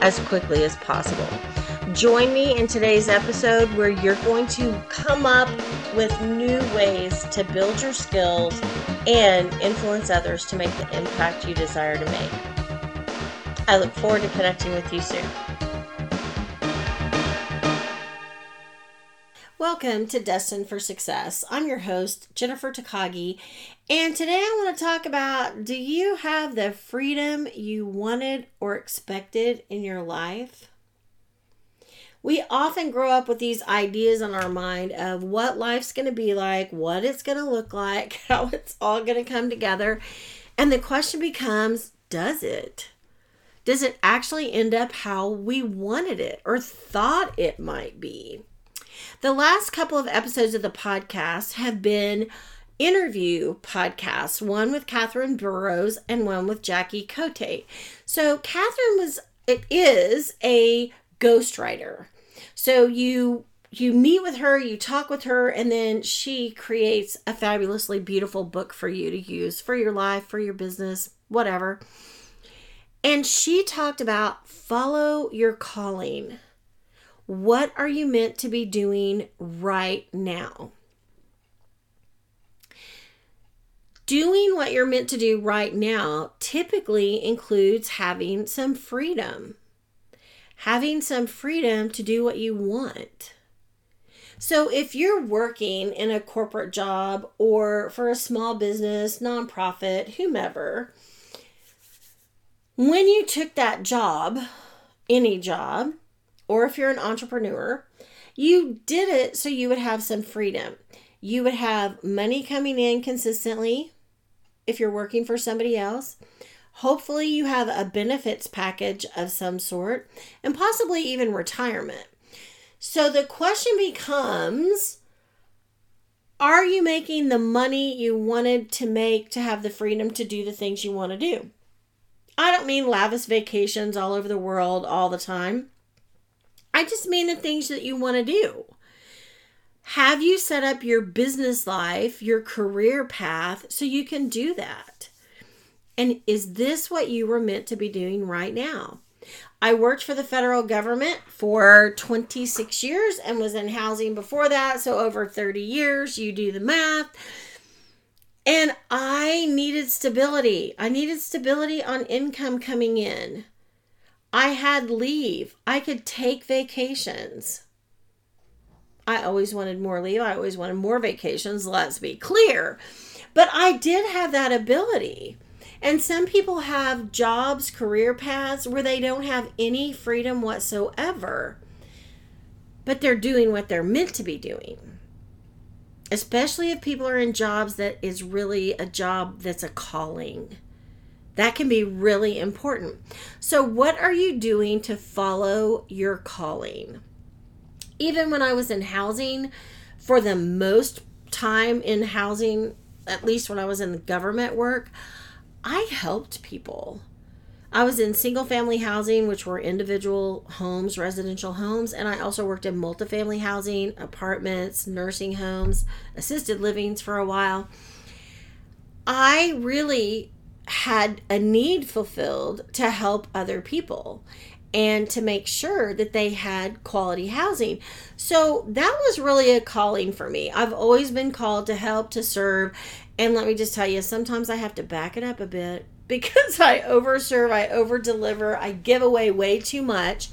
as quickly as possible. Join me in today's episode where you're going to come up with new ways to build your skills and influence others to make the impact you desire to make. I look forward to connecting with you soon. Welcome to Destined for Success. I'm your host, Jennifer Takagi, and today I want to talk about do you have the freedom you wanted or expected in your life? We often grow up with these ideas in our mind of what life's going to be like, what it's going to look like, how it's all going to come together. And the question becomes does it? Does it actually end up how we wanted it or thought it might be? The last couple of episodes of the podcast have been interview podcasts, one with Catherine Burrows and one with Jackie Cote. So Catherine was it is a ghostwriter. So you you meet with her, you talk with her, and then she creates a fabulously beautiful book for you to use for your life, for your business, whatever. And she talked about follow your calling. What are you meant to be doing right now? Doing what you're meant to do right now typically includes having some freedom, having some freedom to do what you want. So, if you're working in a corporate job or for a small business, nonprofit, whomever, when you took that job, any job, or if you're an entrepreneur, you did it so you would have some freedom. You would have money coming in consistently if you're working for somebody else. Hopefully, you have a benefits package of some sort and possibly even retirement. So the question becomes Are you making the money you wanted to make to have the freedom to do the things you want to do? I don't mean lavish vacations all over the world all the time. I just mean the things that you want to do. Have you set up your business life, your career path, so you can do that? And is this what you were meant to be doing right now? I worked for the federal government for 26 years and was in housing before that, so over 30 years. You do the math. And I needed stability. I needed stability on income coming in. I had leave. I could take vacations. I always wanted more leave. I always wanted more vacations, let's be clear. But I did have that ability. And some people have jobs, career paths where they don't have any freedom whatsoever, but they're doing what they're meant to be doing. Especially if people are in jobs that is really a job that's a calling. That can be really important. So, what are you doing to follow your calling? Even when I was in housing, for the most time in housing, at least when I was in the government work, I helped people. I was in single family housing, which were individual homes, residential homes, and I also worked in multifamily housing, apartments, nursing homes, assisted livings for a while. I really had a need fulfilled to help other people and to make sure that they had quality housing. So that was really a calling for me. I've always been called to help, to serve. And let me just tell you, sometimes I have to back it up a bit because I overserve, I over deliver, I give away way too much.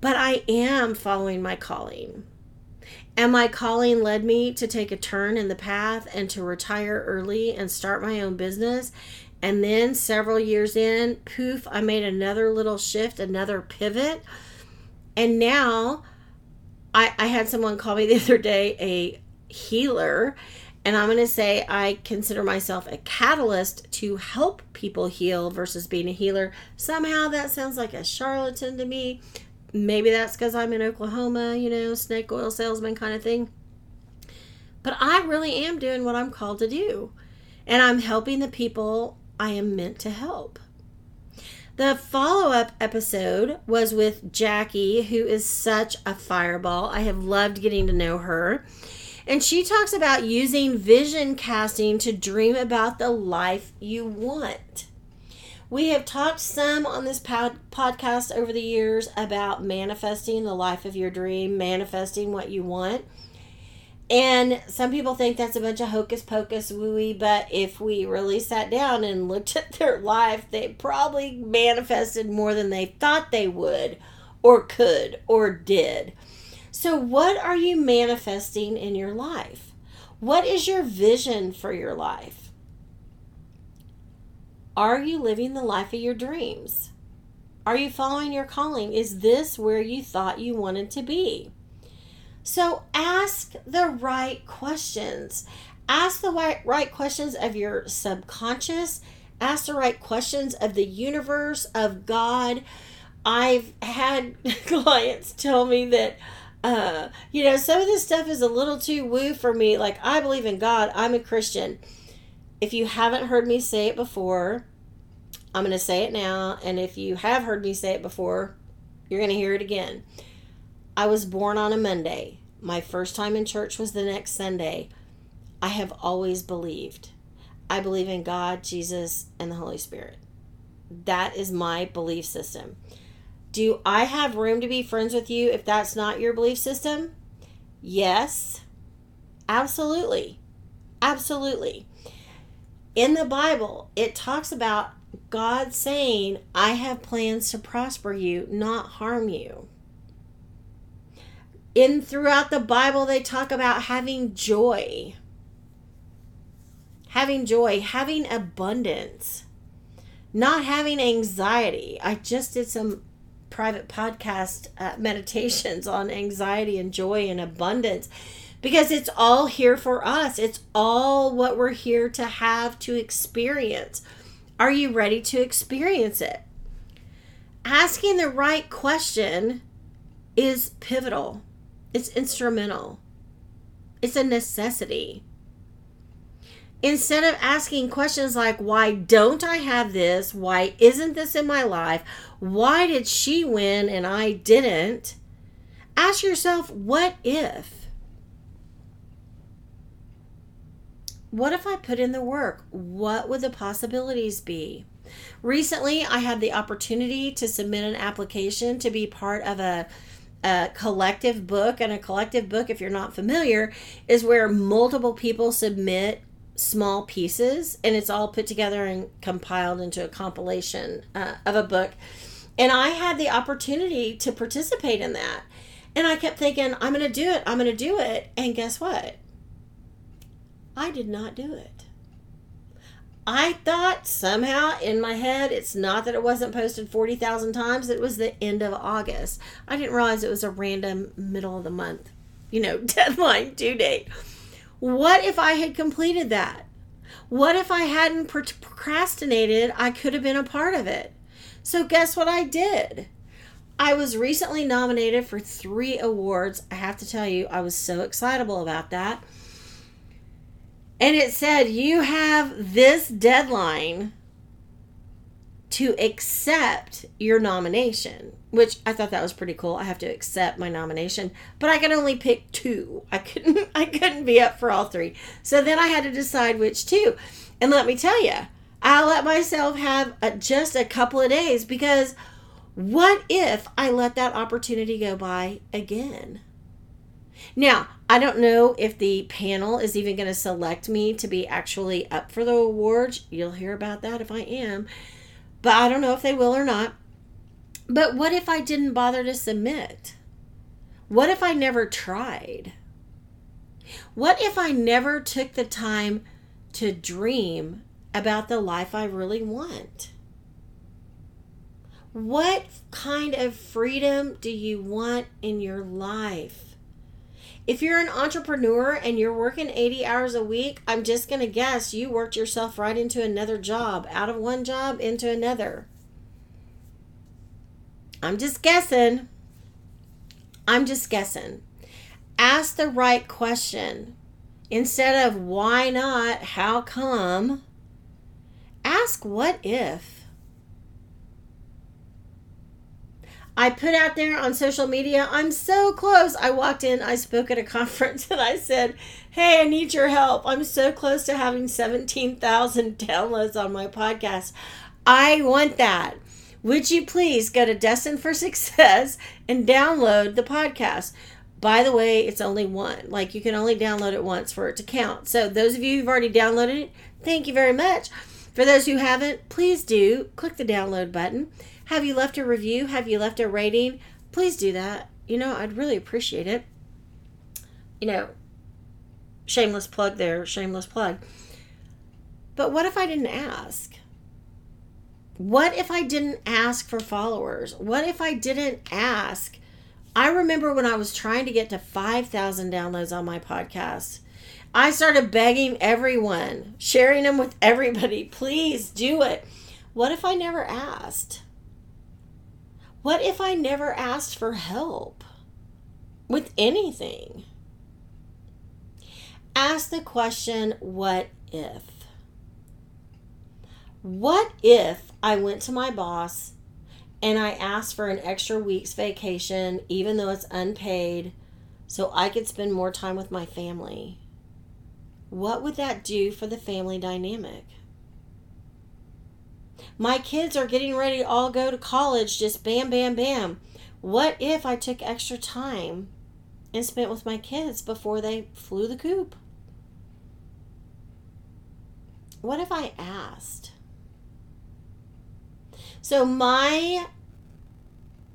But I am following my calling. And my calling led me to take a turn in the path and to retire early and start my own business and then several years in, poof, I made another little shift, another pivot. And now I, I had someone call me the other day a healer. And I'm going to say I consider myself a catalyst to help people heal versus being a healer. Somehow that sounds like a charlatan to me. Maybe that's because I'm in Oklahoma, you know, snake oil salesman kind of thing. But I really am doing what I'm called to do. And I'm helping the people I am meant to help. The follow up episode was with Jackie, who is such a fireball. I have loved getting to know her. And she talks about using vision casting to dream about the life you want. We have talked some on this pod- podcast over the years about manifesting the life of your dream, manifesting what you want. And some people think that's a bunch of hocus pocus wooey, but if we really sat down and looked at their life, they probably manifested more than they thought they would, or could, or did. So, what are you manifesting in your life? What is your vision for your life? Are you living the life of your dreams? Are you following your calling? Is this where you thought you wanted to be? So, ask the right questions. Ask the right, questions of your subconscious. Ask the right questions of the universe, of God. I've had clients tell me that uh, you know, some of this stuff is a little too woo for me. Like, I believe in God, I'm a Christian. If you haven't heard me say it before, I'm going to say it now. And if you have heard me say it before, you're going to hear it again. I was born on a Monday. My first time in church was the next Sunday. I have always believed. I believe in God, Jesus, and the Holy Spirit. That is my belief system. Do I have room to be friends with you if that's not your belief system? Yes. Absolutely. Absolutely. In the Bible, it talks about God saying, I have plans to prosper you, not harm you. In throughout the Bible, they talk about having joy. Having joy, having abundance, not having anxiety. I just did some private podcast uh, meditations on anxiety and joy and abundance because it's all here for us. It's all what we're here to have to experience. Are you ready to experience it? Asking the right question is pivotal, it's instrumental, it's a necessity instead of asking questions like, why don't I have this? Why isn't this in my life? Why did she win and I didn't? Ask yourself, what if? What if I put in the work? What would the possibilities be? Recently, I had the opportunity to submit an application to be part of a a collective book and a collective book if you're not familiar is where multiple people submit small pieces and it's all put together and compiled into a compilation uh, of a book. And i had the opportunity to participate in that. And i kept thinking i'm going to do it i'm going to do it. And guess what? I did not do it i thought somehow in my head it's not that it wasn't posted 40,000 times it was the end of august i didn't realize it was a random middle of the month you know deadline due date what if I had completed that? What if I hadn't procrastinated? I could have been a part of it. So, guess what I did? I was recently nominated for three awards. I have to tell you, I was so excitable about that. And it said, You have this deadline to accept your nomination which I thought that was pretty cool. I have to accept my nomination, but I could only pick two. I couldn't I couldn't be up for all three. So then I had to decide which two. And let me tell you, I let myself have a, just a couple of days because what if I let that opportunity go by again? Now, I don't know if the panel is even going to select me to be actually up for the awards. You'll hear about that if I am. But I don't know if they will or not. But what if I didn't bother to submit? What if I never tried? What if I never took the time to dream about the life I really want? What kind of freedom do you want in your life? If you're an entrepreneur and you're working 80 hours a week, I'm just going to guess you worked yourself right into another job, out of one job into another. I'm just guessing. I'm just guessing. Ask the right question. Instead of why not, how come, ask what if. I put out there on social media, I'm so close. I walked in, I spoke at a conference, and I said, Hey, I need your help. I'm so close to having 17,000 downloads on my podcast. I want that. Would you please go to Destined for Success and download the podcast? By the way, it's only one. Like you can only download it once for it to count. So, those of you who've already downloaded it, thank you very much. For those who haven't, please do click the download button have you left a review? Have you left a rating? Please do that. You know, I'd really appreciate it. You know, shameless plug there, shameless plug. But what if I didn't ask? What if I didn't ask for followers? What if I didn't ask? I remember when I was trying to get to 5,000 downloads on my podcast. I started begging everyone, sharing them with everybody. Please do it. What if I never asked? What if I never asked for help with anything? Ask the question, what if? What if I went to my boss and I asked for an extra week's vacation, even though it's unpaid, so I could spend more time with my family? What would that do for the family dynamic? My kids are getting ready to all go to college, just bam, bam, bam. What if I took extra time and spent with my kids before they flew the coop? What if I asked? So, my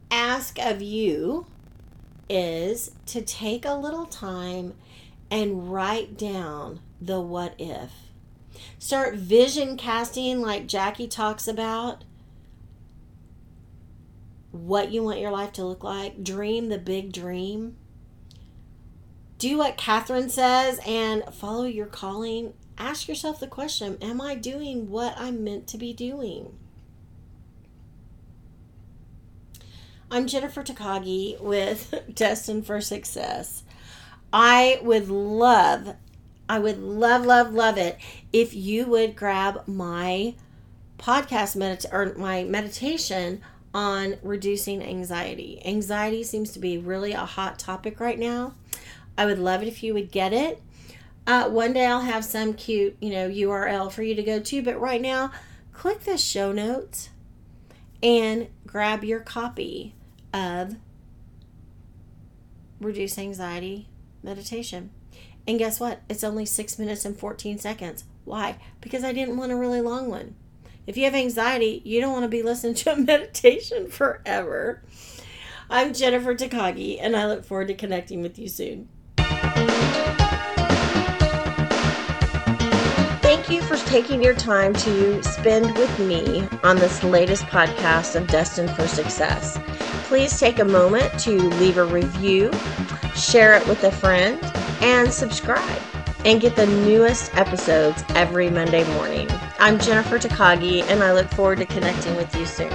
ask of you is to take a little time and write down the what if. Start vision casting, like Jackie talks about. What you want your life to look like. Dream the big dream. Do what Catherine says and follow your calling. Ask yourself the question Am I doing what I'm meant to be doing? I'm Jennifer Takagi with Destined for Success. I would love I would love, love, love it if you would grab my podcast medit- or my meditation on reducing anxiety. Anxiety seems to be really a hot topic right now. I would love it if you would get it. Uh, one day I'll have some cute, you know, URL for you to go to, but right now, click the show notes and grab your copy of Reduce Anxiety Meditation. And guess what? It's only six minutes and 14 seconds. Why? Because I didn't want a really long one. If you have anxiety, you don't want to be listening to a meditation forever. I'm Jennifer Takagi, and I look forward to connecting with you soon. Thank you for taking your time to spend with me on this latest podcast of Destined for Success. Please take a moment to leave a review, share it with a friend and subscribe and get the newest episodes every Monday morning. I'm Jennifer Takagi, and I look forward to connecting with you soon.